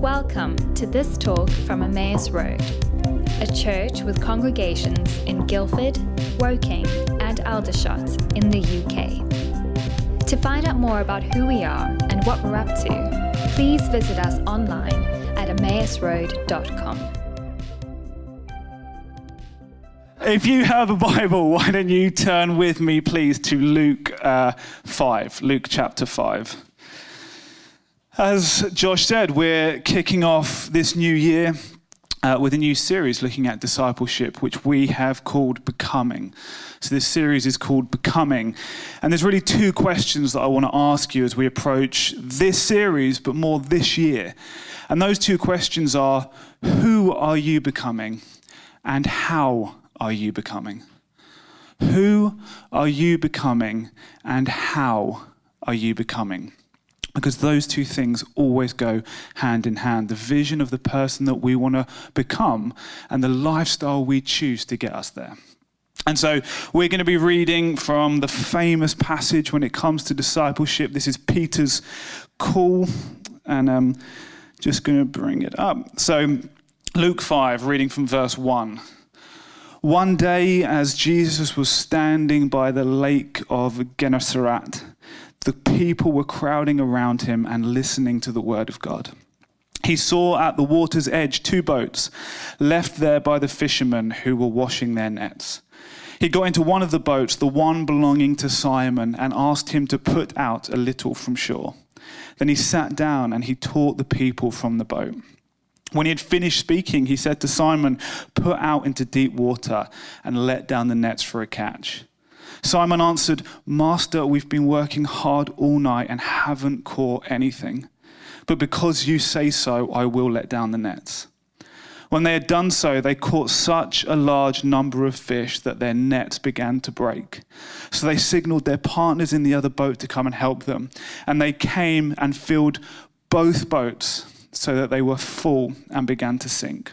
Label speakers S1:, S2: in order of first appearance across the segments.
S1: Welcome to this talk from Emmaus Road, a church with congregations in Guildford, Woking, and Aldershot in the UK. To find out more about who we are and what we're up to, please visit us online at emmausroad.com.
S2: If you have a Bible, why don't you turn with me, please, to Luke uh, 5, Luke chapter 5. As Josh said, we're kicking off this new year uh, with a new series looking at discipleship, which we have called Becoming. So, this series is called Becoming. And there's really two questions that I want to ask you as we approach this series, but more this year. And those two questions are Who are you becoming? And how are you becoming? Who are you becoming and how are you becoming? Because those two things always go hand in hand the vision of the person that we want to become and the lifestyle we choose to get us there. And so we're going to be reading from the famous passage when it comes to discipleship. This is Peter's call, and I'm just going to bring it up. So, Luke 5, reading from verse 1. One day, as Jesus was standing by the lake of Gennesaret, the people were crowding around him and listening to the word of God. He saw at the water's edge two boats left there by the fishermen who were washing their nets. He got into one of the boats, the one belonging to Simon, and asked him to put out a little from shore. Then he sat down and he taught the people from the boat. When he had finished speaking, he said to Simon, Put out into deep water and let down the nets for a catch. Simon answered, Master, we've been working hard all night and haven't caught anything. But because you say so, I will let down the nets. When they had done so, they caught such a large number of fish that their nets began to break. So they signaled their partners in the other boat to come and help them. And they came and filled both boats so that they were full and began to sink.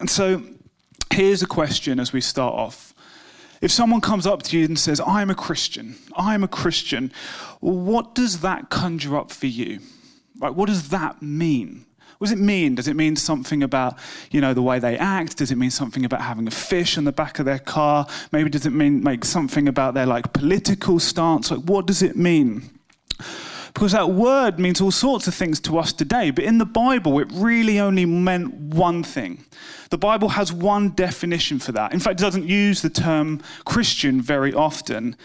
S2: And so here's a question as we start off. If someone comes up to you and says, I'm a Christian, I'm a Christian, what does that conjure up for you? Right, what does that mean? What does it mean? Does it mean something about, you know, the way they act? Does it mean something about having a fish in the back of their car? Maybe does it mean make something about their like political stance? Like what does it mean? Because that word means all sorts of things to us today, but in the Bible, it really only meant one thing. The Bible has one definition for that. In fact, it doesn't use the term Christian very often.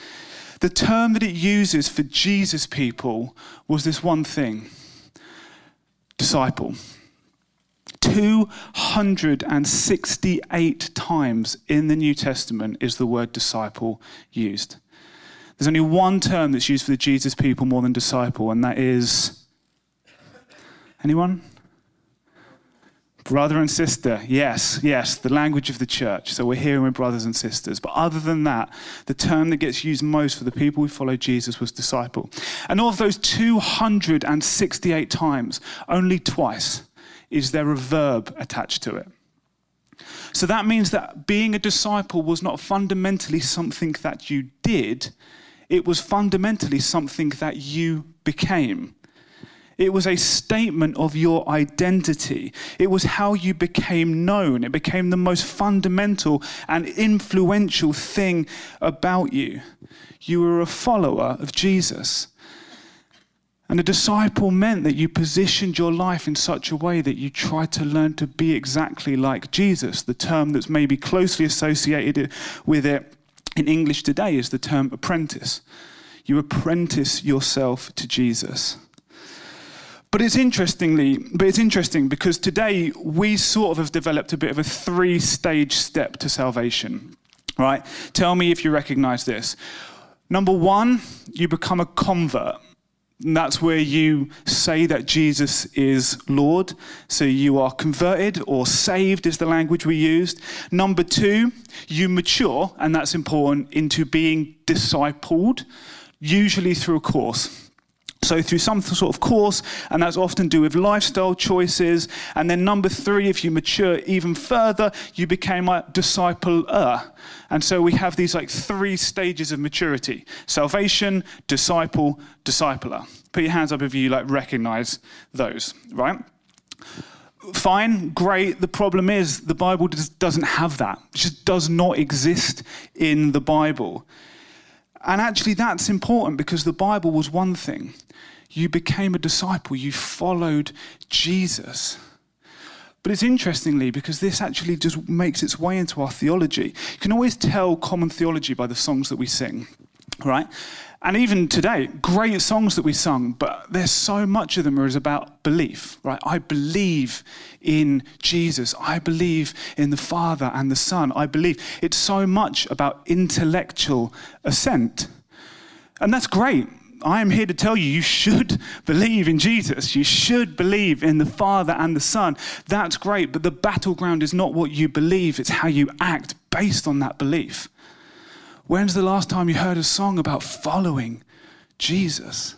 S2: The term that it uses for Jesus' people was this one thing disciple. 268 times in the New Testament is the word disciple used. There's only one term that's used for the Jesus people more than disciple, and that is anyone? Brother and sister, yes, yes, the language of the church. So we're here with brothers and sisters. But other than that, the term that gets used most for the people who follow Jesus was disciple. And of those 268 times, only twice is there a verb attached to it. So that means that being a disciple was not fundamentally something that you did, it was fundamentally something that you became. It was a statement of your identity. It was how you became known. It became the most fundamental and influential thing about you. You were a follower of Jesus. And a disciple meant that you positioned your life in such a way that you tried to learn to be exactly like Jesus. The term that's maybe closely associated with it in English today is the term apprentice. You apprentice yourself to Jesus. But it's interestingly, but it's interesting because today we sort of have developed a bit of a three-stage step to salvation. Right? Tell me if you recognize this. Number one, you become a convert. And that's where you say that Jesus is Lord. So you are converted or saved, is the language we used. Number two, you mature, and that's important, into being discipled, usually through a course. So, through some sort of course, and that's often do with lifestyle choices. And then, number three, if you mature even further, you became a discipler. And so, we have these like three stages of maturity salvation, disciple, discipler. Put your hands up if you like recognize those, right? Fine, great. The problem is the Bible just doesn't have that. It just does not exist in the Bible. And actually, that's important because the Bible was one thing. You became a disciple, you followed Jesus. But it's interestingly because this actually just makes its way into our theology. You can always tell common theology by the songs that we sing, right? And even today, great songs that we sung, but there's so much of them is about belief, right? I believe in Jesus. I believe in the Father and the Son. I believe. It's so much about intellectual assent. And that's great. I am here to tell you, you should believe in Jesus. You should believe in the Father and the Son. That's great, but the battleground is not what you believe, it's how you act based on that belief. When's the last time you heard a song about following Jesus?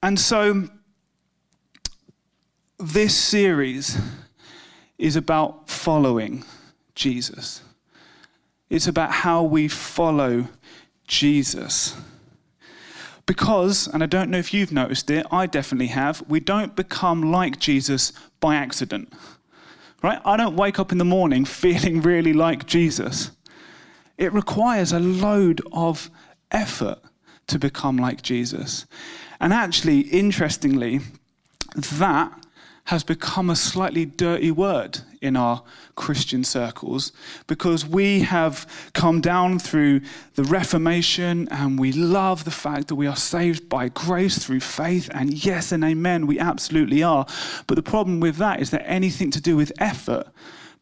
S2: And so, this series is about following Jesus. It's about how we follow Jesus. Because, and I don't know if you've noticed it, I definitely have, we don't become like Jesus by accident right? I don't wake up in the morning feeling really like Jesus. It requires a load of effort to become like Jesus. And actually, interestingly, that has become a slightly dirty word in our Christian circles because we have come down through the Reformation and we love the fact that we are saved by grace through faith. And yes and amen, we absolutely are. But the problem with that is that anything to do with effort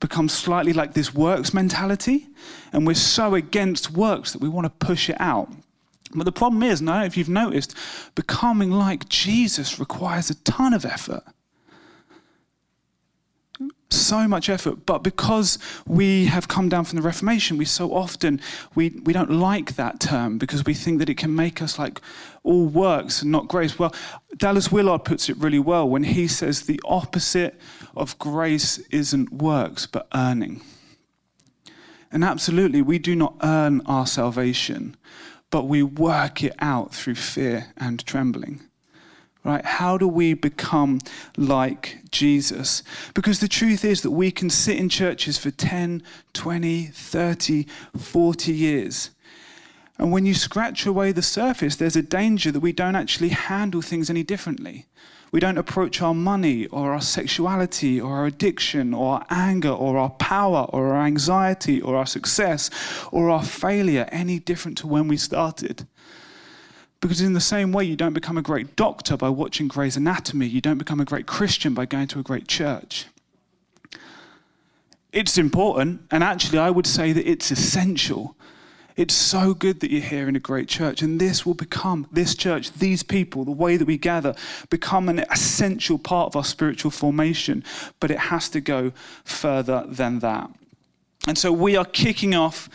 S2: becomes slightly like this works mentality. And we're so against works that we want to push it out. But the problem is, now if you've noticed, becoming like Jesus requires a ton of effort so much effort but because we have come down from the reformation we so often we, we don't like that term because we think that it can make us like all works and not grace. Well dallas willard puts it really well when he says the opposite of grace isn't works but earning. And absolutely we do not earn our salvation but we work it out through fear and trembling Right? How do we become like Jesus? Because the truth is that we can sit in churches for 10, 20, 30, 40 years. And when you scratch away the surface, there's a danger that we don't actually handle things any differently. We don't approach our money or our sexuality or our addiction or our anger or our power or our anxiety or our success or our failure any different to when we started. Because, in the same way, you don't become a great doctor by watching Grey's Anatomy, you don't become a great Christian by going to a great church. It's important, and actually, I would say that it's essential. It's so good that you're here in a great church, and this will become, this church, these people, the way that we gather, become an essential part of our spiritual formation, but it has to go further than that. And so we are kicking off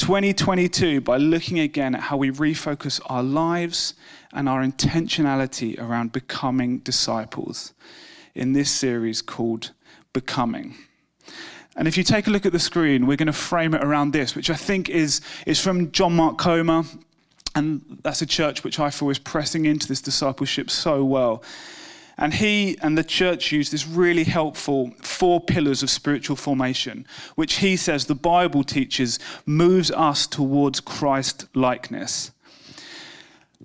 S2: 2022 by looking again at how we refocus our lives and our intentionality around becoming disciples in this series called Becoming. And if you take a look at the screen, we're going to frame it around this, which I think is, is from John Mark Comer. And that's a church which I feel is pressing into this discipleship so well. And he and the church use this really helpful four pillars of spiritual formation, which he says the Bible teaches moves us towards Christ likeness.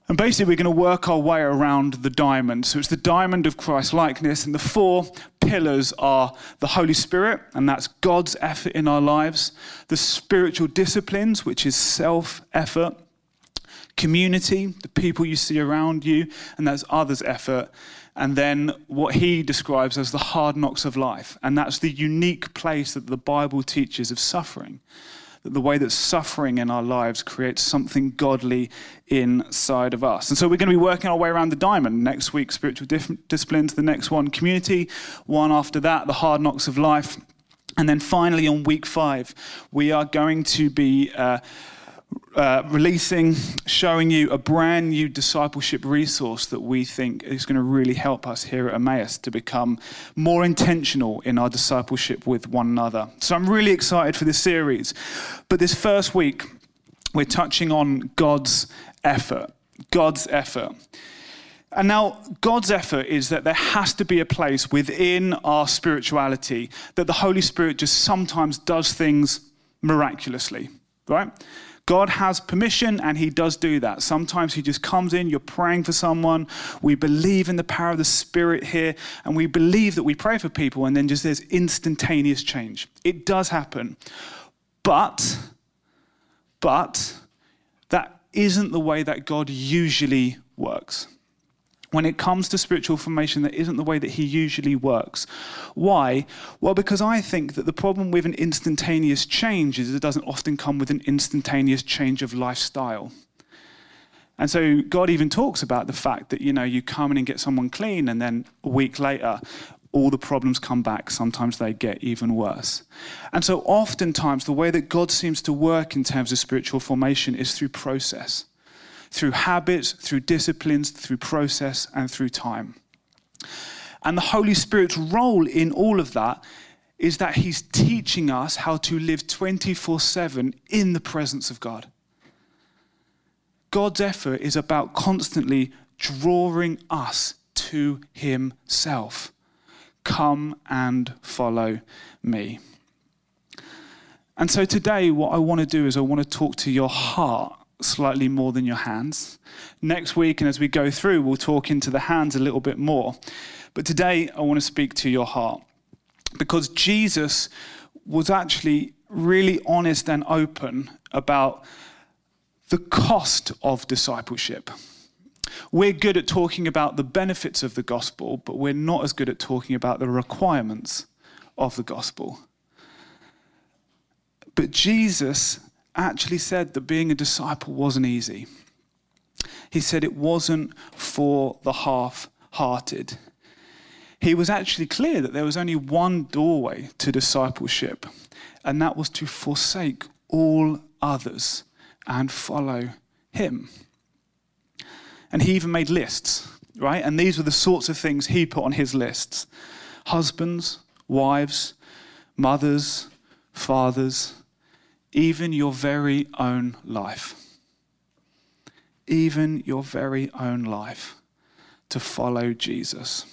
S2: And basically, we're going to work our way around the diamond. So it's the diamond of Christ likeness. And the four pillars are the Holy Spirit, and that's God's effort in our lives, the spiritual disciplines, which is self effort, community, the people you see around you, and that's others' effort, and then what he describes as the hard knocks of life. And that's the unique place that the Bible teaches of suffering. that the way that suffering in our lives creates something godly inside of us. And so we're going to be working our way around the diamond. Next week, spiritual disciplines, the next one, community, one after that, the hard knocks of life. And then finally, on week five, we are going to be. Uh, uh, releasing, showing you a brand new discipleship resource that we think is going to really help us here at Emmaus to become more intentional in our discipleship with one another. So I'm really excited for this series. But this first week, we're touching on God's effort. God's effort. And now, God's effort is that there has to be a place within our spirituality that the Holy Spirit just sometimes does things miraculously, right? God has permission and He does do that. Sometimes He just comes in, you're praying for someone. We believe in the power of the Spirit here, and we believe that we pray for people, and then just there's instantaneous change. It does happen. But, but, that isn't the way that God usually works when it comes to spiritual formation, that isn't the way that he usually works. Why? Well, because I think that the problem with an instantaneous change is it doesn't often come with an instantaneous change of lifestyle. And so God even talks about the fact that, you know, you come in and get someone clean, and then a week later, all the problems come back. Sometimes they get even worse. And so, oftentimes, the way that God seems to work in terms of spiritual formation is through process through habits, through disciplines, through process, and through time. And the Holy Spirit's role in all of that is that He's teaching us how to live 24 7 in the presence of God. God's effort is about constantly drawing us to Himself. Come and follow me. And so today, what I want to do is I want to talk to your heart slightly more than your hands. Next week, and as we go through, we'll talk into the hands a little bit more. But today, I want to speak to your heart because Jesus was actually really honest and open about the cost of discipleship. We're good at talking about the benefits of the gospel, but we're not as good at talking about the requirements of the gospel. But Jesus actually said that being a disciple wasn't easy. He said it wasn't for the half hearted. He was actually clear that there was only one doorway to discipleship, and that was to forsake all others and follow him. And he even made lists, right? And these were the sorts of things he put on his lists husbands, wives, mothers, fathers, even your very own life. Even your very own life to follow Jesus.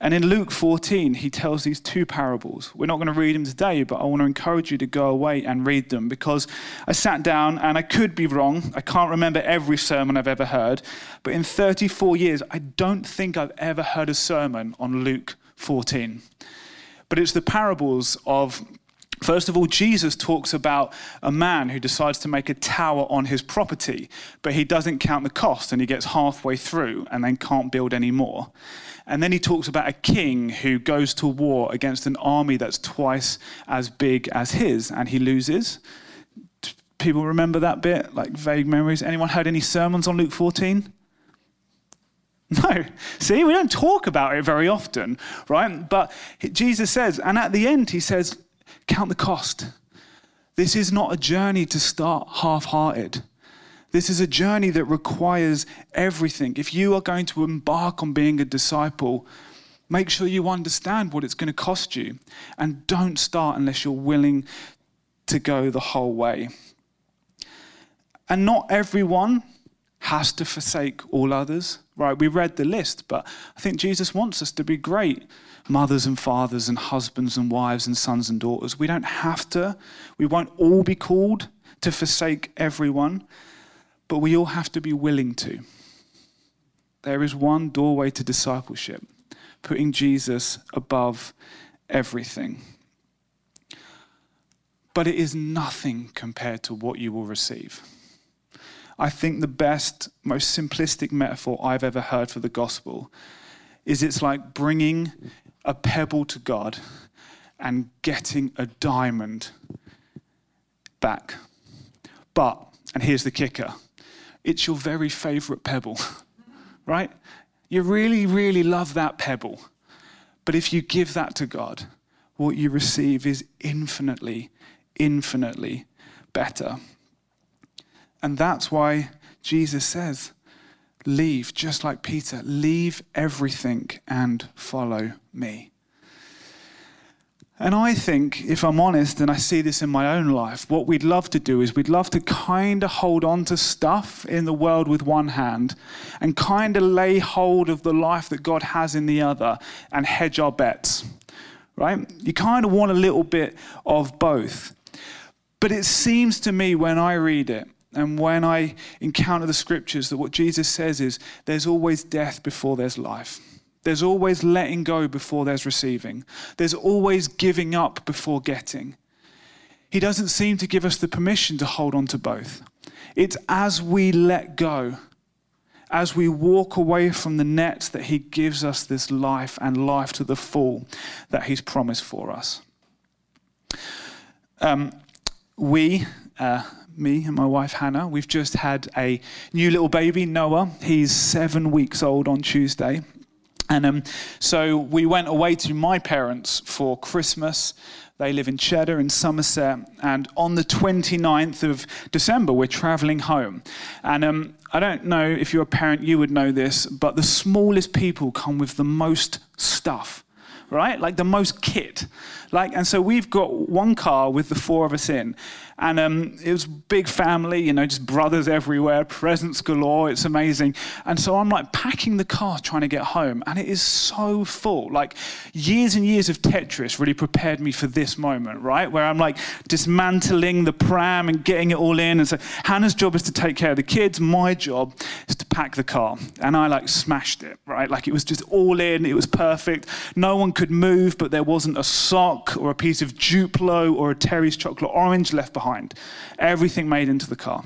S2: And in Luke 14, he tells these two parables. We're not going to read them today, but I want to encourage you to go away and read them because I sat down and I could be wrong. I can't remember every sermon I've ever heard, but in 34 years, I don't think I've ever heard a sermon on Luke 14. But it's the parables of First of all, Jesus talks about a man who decides to make a tower on his property, but he doesn't count the cost and he gets halfway through and then can't build any more. And then he talks about a king who goes to war against an army that's twice as big as his and he loses. People remember that bit, like vague memories? Anyone heard any sermons on Luke 14? No. See, we don't talk about it very often, right? But Jesus says, and at the end, he says, Count the cost. This is not a journey to start half hearted. This is a journey that requires everything. If you are going to embark on being a disciple, make sure you understand what it's going to cost you. And don't start unless you're willing to go the whole way. And not everyone has to forsake all others, right? We read the list, but I think Jesus wants us to be great mothers and fathers and husbands and wives and sons and daughters. We don't have to. We won't all be called to forsake everyone, but we all have to be willing to. There is one doorway to discipleship putting Jesus above everything. But it is nothing compared to what you will receive. I think the best, most simplistic metaphor I've ever heard for the gospel is it's like bringing a pebble to God and getting a diamond back. But, and here's the kicker it's your very favorite pebble, right? You really, really love that pebble. But if you give that to God, what you receive is infinitely, infinitely better. And that's why Jesus says, Leave, just like Peter, leave everything and follow me. And I think, if I'm honest, and I see this in my own life, what we'd love to do is we'd love to kind of hold on to stuff in the world with one hand and kind of lay hold of the life that God has in the other and hedge our bets, right? You kind of want a little bit of both. But it seems to me when I read it and when I encounter the scriptures that what Jesus says is there's always death before there's life. There's always letting go before there's receiving. There's always giving up before getting. He doesn't seem to give us the permission to hold on to both. It's as we let go, as we walk away from the net that He gives us this life and life to the full that He's promised for us. Um, we, uh, me and my wife Hannah, we've just had a new little baby, Noah. He's seven weeks old on Tuesday. And um, so we went away to my parents for Christmas. They live in Cheddar in Somerset. And on the 29th of December, we're traveling home. And um, I don't know if you're a parent, you would know this, but the smallest people come with the most stuff right? Like the most kit. Like, and so we've got one car with the four of us in, and um, it was big family, you know, just brothers everywhere, presents galore. It's amazing. And so I'm like packing the car trying to get home, and it is so full. Like years and years of Tetris really prepared me for this moment, right? Where I'm like dismantling the pram and getting it all in. And so Hannah's job is to take care of the kids. My job is to pack the car. And I like smashed it, right? Like it was just all in. It was perfect. No one could move, but there wasn't a sock or a piece of Duplo or a Terry's chocolate orange left behind behind. Everything made into the car.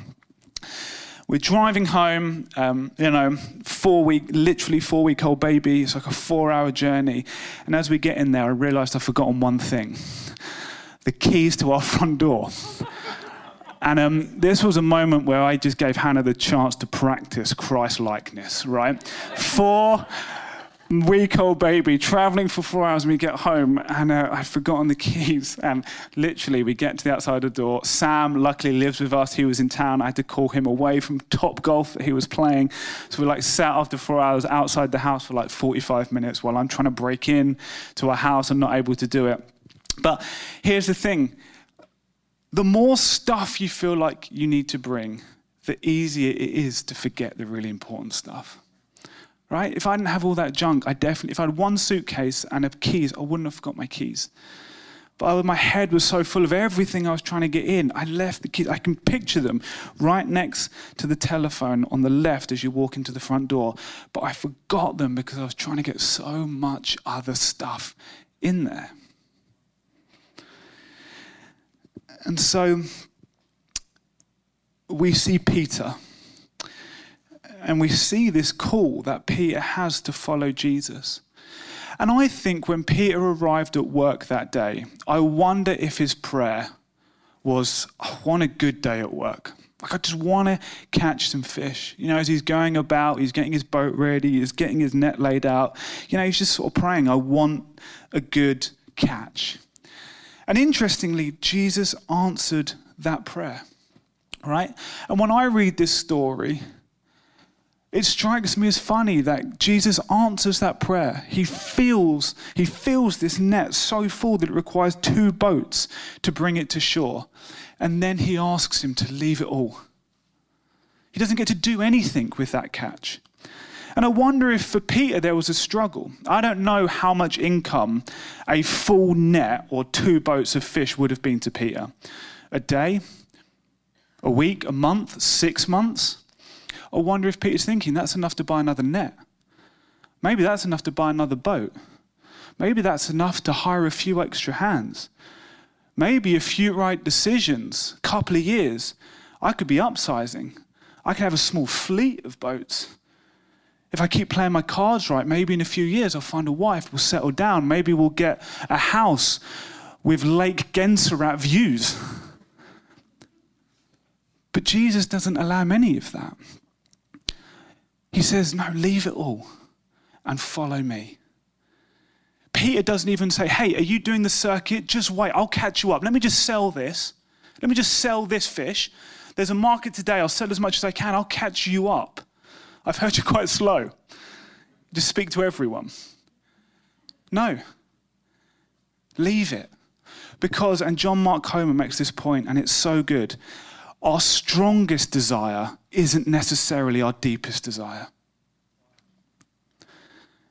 S2: We're driving home, um, you know, four week, literally four week old baby. It's like a four hour journey. And as we get in there, I realized I'd forgotten one thing the keys to our front door. And um, this was a moment where I just gave Hannah the chance to practice Christ likeness, right? Four week old baby traveling for four hours and we get home and uh, I'd forgotten the keys. And literally, we get to the outside of the door. Sam luckily lives with us. He was in town. I had to call him away from Topgolf that he was playing. So we like sat after four hours outside the house for like 45 minutes while I'm trying to break in to a house and not able to do it. But here's the thing the more stuff you feel like you need to bring, the easier it is to forget the really important stuff right? If I didn't have all that junk, I definitely, if I had one suitcase and a keys, I wouldn't have got my keys. But my head was so full of everything I was trying to get in. I left the keys. I can picture them right next to the telephone on the left as you walk into the front door. But I forgot them because I was trying to get so much other stuff in there. And so we see Peter and we see this call that Peter has to follow Jesus. And I think when Peter arrived at work that day, I wonder if his prayer was, I want a good day at work. Like, I just want to catch some fish. You know, as he's going about, he's getting his boat ready, he's getting his net laid out. You know, he's just sort of praying, I want a good catch. And interestingly, Jesus answered that prayer, right? And when I read this story, it strikes me as funny that Jesus answers that prayer. He feels, he feels this net so full that it requires two boats to bring it to shore. And then he asks him to leave it all. He doesn't get to do anything with that catch. And I wonder if for Peter there was a struggle. I don't know how much income a full net or two boats of fish would have been to Peter. A day? A week? A month? Six months? I wonder if Peter's thinking that's enough to buy another net. Maybe that's enough to buy another boat. Maybe that's enough to hire a few extra hands. Maybe a few right decisions, a couple of years, I could be upsizing. I could have a small fleet of boats. If I keep playing my cards right, maybe in a few years I'll find a wife, we'll settle down. Maybe we'll get a house with Lake Gennesaret views. But Jesus doesn't allow any of that. He says, No, leave it all and follow me. Peter doesn't even say, Hey, are you doing the circuit? Just wait, I'll catch you up. Let me just sell this. Let me just sell this fish. There's a market today. I'll sell as much as I can. I'll catch you up. I've heard you're quite slow. Just speak to everyone. No. Leave it. Because, and John Mark Comer makes this point, and it's so good our strongest desire isn't necessarily our deepest desire.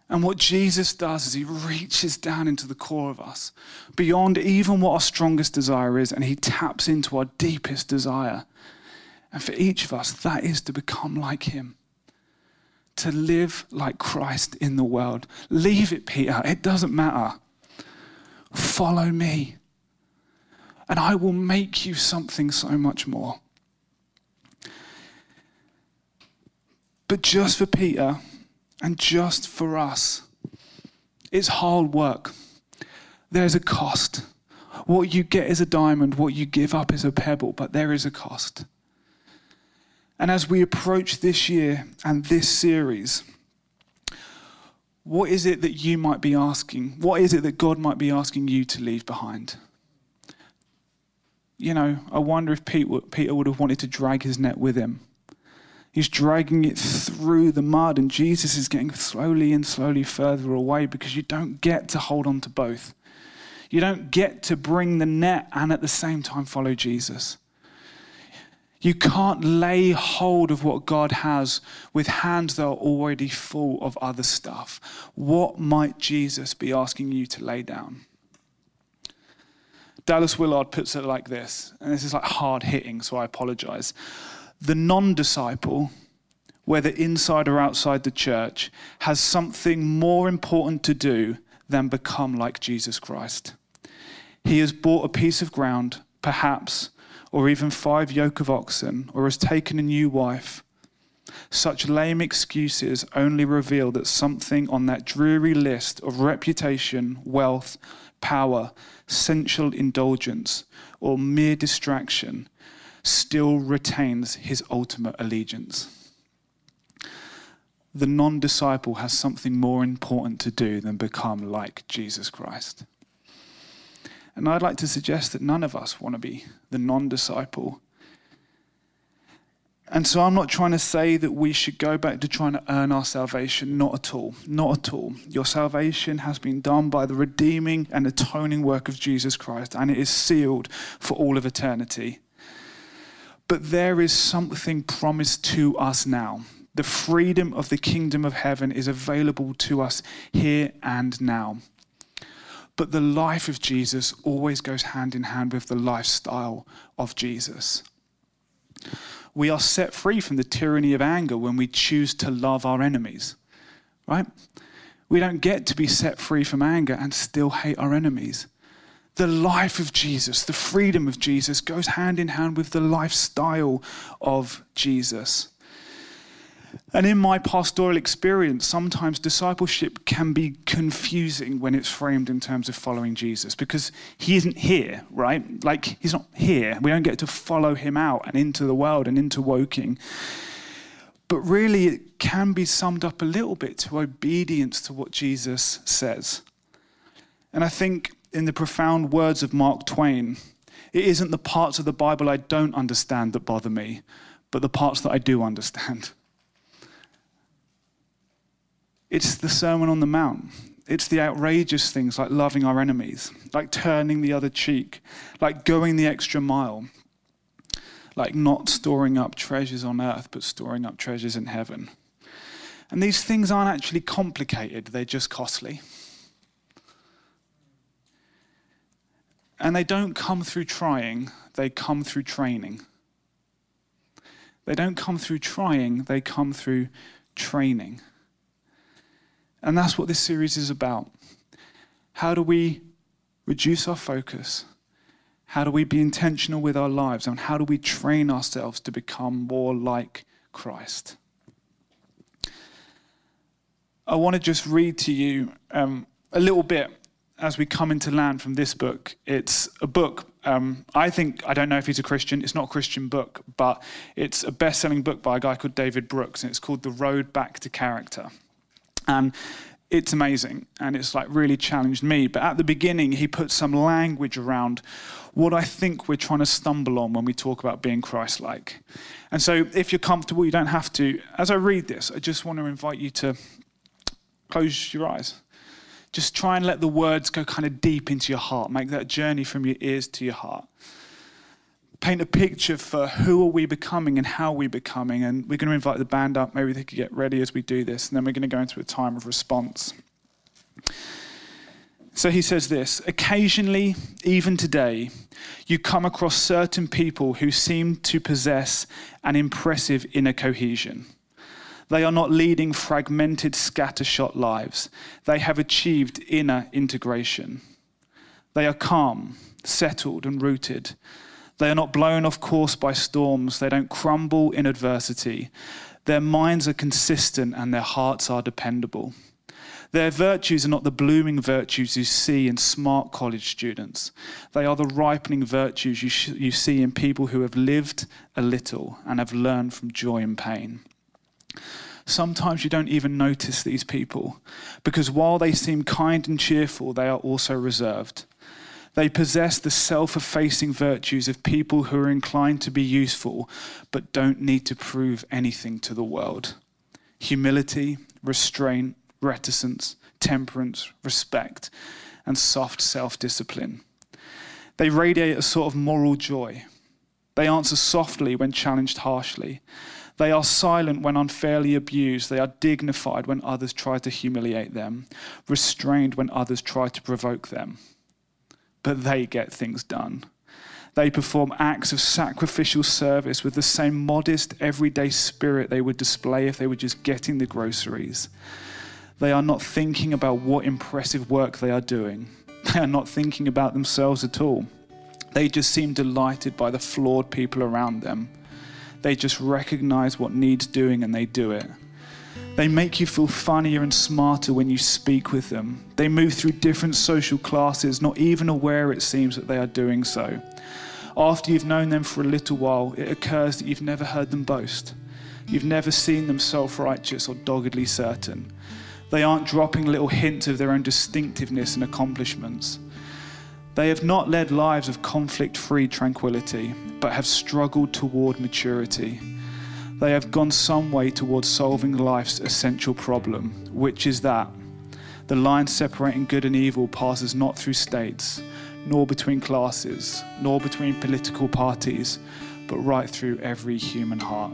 S2: And what Jesus does is he reaches down into the core of us, beyond even what our strongest desire is, and he taps into our deepest desire. And for each of us, that is to become like him, to live like Christ in the world. Leave it, Peter. It doesn't matter. Follow me and I will make you something so much more. But just for Peter and just for us, it's hard work. There's a cost. What you get is a diamond, what you give up is a pebble, but there is a cost. And as we approach this year and this series, what is it that you might be asking? What is it that God might be asking you to leave behind? You know, I wonder if Peter would have wanted to drag his net with him. He's dragging it through the mud, and Jesus is getting slowly and slowly further away because you don't get to hold on to both. You don't get to bring the net and at the same time follow Jesus. You can't lay hold of what God has with hands that are already full of other stuff. What might Jesus be asking you to lay down? Dallas Willard puts it like this, and this is like hard hitting, so I apologize. The non disciple, whether inside or outside the church, has something more important to do than become like Jesus Christ. He has bought a piece of ground, perhaps, or even five yoke of oxen, or has taken a new wife. Such lame excuses only reveal that something on that dreary list of reputation, wealth, power, sensual indulgence, or mere distraction still retains his ultimate allegiance. The non disciple has something more important to do than become like Jesus Christ. And I'd like to suggest that none of us want to be the non disciple and so I'm not trying to say that we should go back to trying to earn our salvation. Not at all. Not at all. Your salvation has been done by the redeeming and atoning work of Jesus Christ, and it is sealed for all of eternity. But there is something promised to us now. The freedom of the kingdom of heaven is available to us here and now. But the life of Jesus always goes hand in hand with the lifestyle of Jesus we are set free from the tyranny of anger when we choose to love our enemies, right? We don't get to be set free from anger and still hate our enemies. The life of Jesus, the freedom of Jesus, goes hand in hand with the lifestyle of Jesus. And in my pastoral experience, sometimes discipleship can be confusing when it's framed in terms of following Jesus because he isn't here, right? Like, he's not here. We don't get to follow him out and into the world and into Woking. But really, it can be summed up a little bit to obedience to what Jesus says. And I think, in the profound words of Mark Twain, it isn't the parts of the Bible I don't understand that bother me, but the parts that I do understand. It's the Sermon on the Mount. It's the outrageous things like loving our enemies, like turning the other cheek, like going the extra mile, like not storing up treasures on earth, but storing up treasures in heaven. And these things aren't actually complicated, they're just costly. And they don't come through trying, they come through training. They don't come through trying, they come through training. And that's what this series is about. How do we reduce our focus? How do we be intentional with our lives? And how do we train ourselves to become more like Christ? I want to just read to you um, a little bit as we come into land from this book. It's a book Um, I think, I don't know if he's a Christian, it's not a Christian book, but it's a best selling book by a guy called David Brooks, and it's called The Road Back to Character. And it's amazing, and it's like really challenged me. But at the beginning, he put some language around what I think we're trying to stumble on when we talk about being Christ like. And so, if you're comfortable, you don't have to. As I read this, I just want to invite you to close your eyes just try and let the words go kind of deep into your heart. Make that journey from your ears to your heart. Paint a picture for who are we becoming and how we becoming. And we're going to invite the band up. Maybe they could get ready as we do this. And then we're going to go into a time of response. So he says this Occasionally, even today, you come across certain people who seem to possess an impressive inner cohesion. They are not leading fragmented, scattershot lives. They have achieved inner integration. They are calm, settled, and rooted. They are not blown off course by storms. They don't crumble in adversity. Their minds are consistent and their hearts are dependable. Their virtues are not the blooming virtues you see in smart college students. They are the ripening virtues you, sh- you see in people who have lived a little and have learned from joy and pain. Sometimes you don't even notice these people because while they seem kind and cheerful, they are also reserved. They possess the self effacing virtues of people who are inclined to be useful but don't need to prove anything to the world humility, restraint, reticence, temperance, respect, and soft self discipline. They radiate a sort of moral joy. They answer softly when challenged harshly. They are silent when unfairly abused. They are dignified when others try to humiliate them, restrained when others try to provoke them. But they get things done. They perform acts of sacrificial service with the same modest, everyday spirit they would display if they were just getting the groceries. They are not thinking about what impressive work they are doing. They are not thinking about themselves at all. They just seem delighted by the flawed people around them they just recognize what needs doing and they do it. They make you feel funnier and smarter when you speak with them. They move through different social classes, not even aware it seems that they are doing so. After you've known them for a little while, it occurs that you've never heard them boast. You've never seen them self righteous or doggedly certain. They aren't dropping little hints of their own distinctiveness and accomplishments. They have not led lives of conflict free tranquility, but have struggled toward maturity. They have gone some way towards solving life's essential problem, which is that the line separating good and evil passes not through states, nor between classes, nor between political parties, but right through every human heart.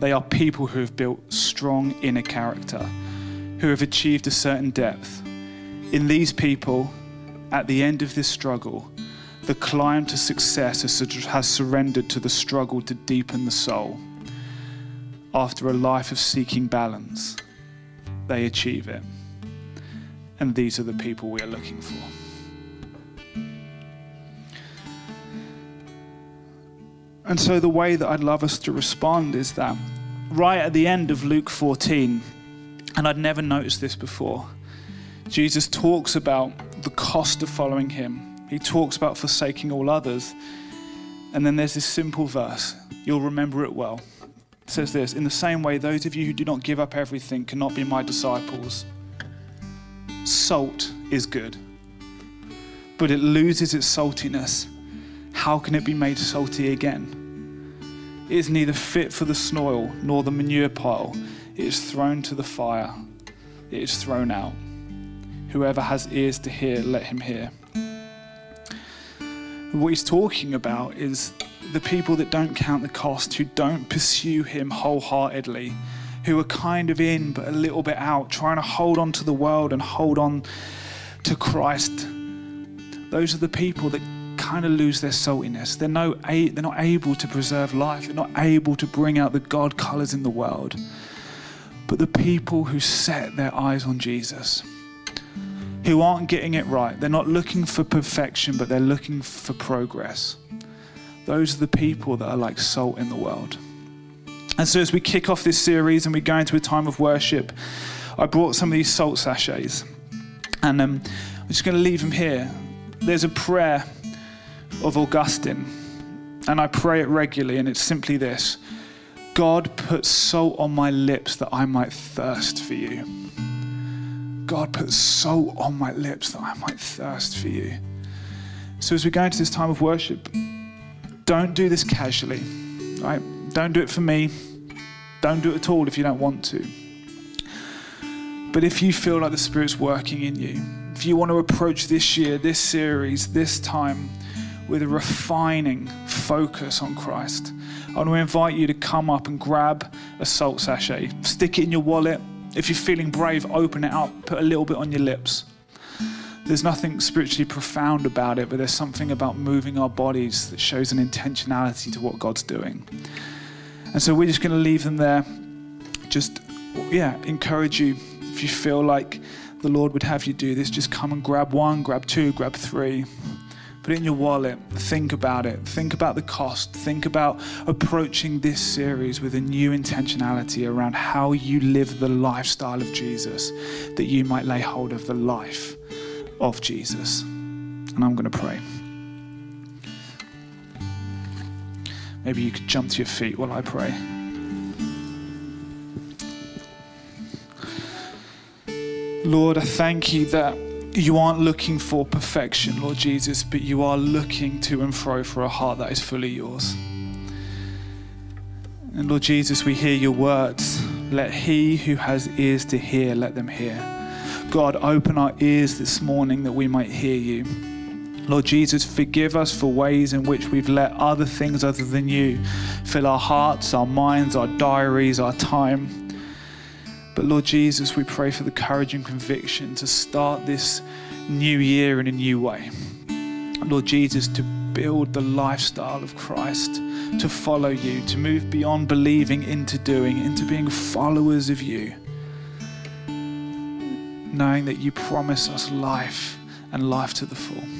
S2: They are people who have built strong inner character, who have achieved a certain depth. In these people, at the end of this struggle, the climb to success has surrendered to the struggle to deepen the soul. After a life of seeking balance, they achieve it. And these are the people we are looking for. And so, the way that I'd love us to respond is that right at the end of Luke 14, and I'd never noticed this before, Jesus talks about the cost of following him. He talks about forsaking all others. And then there's this simple verse. You'll remember it well. Says this In the same way, those of you who do not give up everything cannot be my disciples. Salt is good, but it loses its saltiness. How can it be made salty again? It is neither fit for the soil nor the manure pile. It is thrown to the fire. It is thrown out. Whoever has ears to hear, let him hear. What he's talking about is the people that don't count the cost, who don't pursue him wholeheartedly, who are kind of in but a little bit out, trying to hold on to the world and hold on to Christ. Those are the people that kind of lose their saltiness. They're, no, they're not able to preserve life, they're not able to bring out the God colours in the world. But the people who set their eyes on Jesus, who aren't getting it right. They're not looking for perfection, but they're looking for progress. Those are the people that are like salt in the world. And so, as we kick off this series and we go into a time of worship, I brought some of these salt sachets. And um, I'm just going to leave them here. There's a prayer of Augustine, and I pray it regularly, and it's simply this God put salt on my lips that I might thirst for you. God put salt on my lips that I might thirst for you. So as we go into this time of worship, don't do this casually, right? Don't do it for me. Don't do it at all if you don't want to. But if you feel like the Spirit's working in you, if you want to approach this year, this series, this time with a refining focus on Christ, I want to invite you to come up and grab a salt sachet, stick it in your wallet. If you're feeling brave, open it up, put a little bit on your lips. There's nothing spiritually profound about it, but there's something about moving our bodies that shows an intentionality to what God's doing. And so we're just going to leave them there. Just, yeah, encourage you if you feel like the Lord would have you do this, just come and grab one, grab two, grab three. Put it in your wallet. Think about it. Think about the cost. Think about approaching this series with a new intentionality around how you live the lifestyle of Jesus, that you might lay hold of the life of Jesus. And I'm going to pray. Maybe you could jump to your feet while I pray. Lord, I thank you that you aren't looking for perfection, Lord Jesus, but you are looking to and fro for a heart that is fully yours. And Lord Jesus, we hear your words. Let he who has ears to hear, let them hear. God, open our ears this morning that we might hear you. Lord Jesus, forgive us for ways in which we've let other things other than you fill our hearts, our minds, our diaries, our time. But Lord Jesus, we pray for the courage and conviction to start this new year in a new way. Lord Jesus, to build the lifestyle of Christ, to follow you, to move beyond believing into doing, into being followers of you. Knowing that you promise us life and life to the full.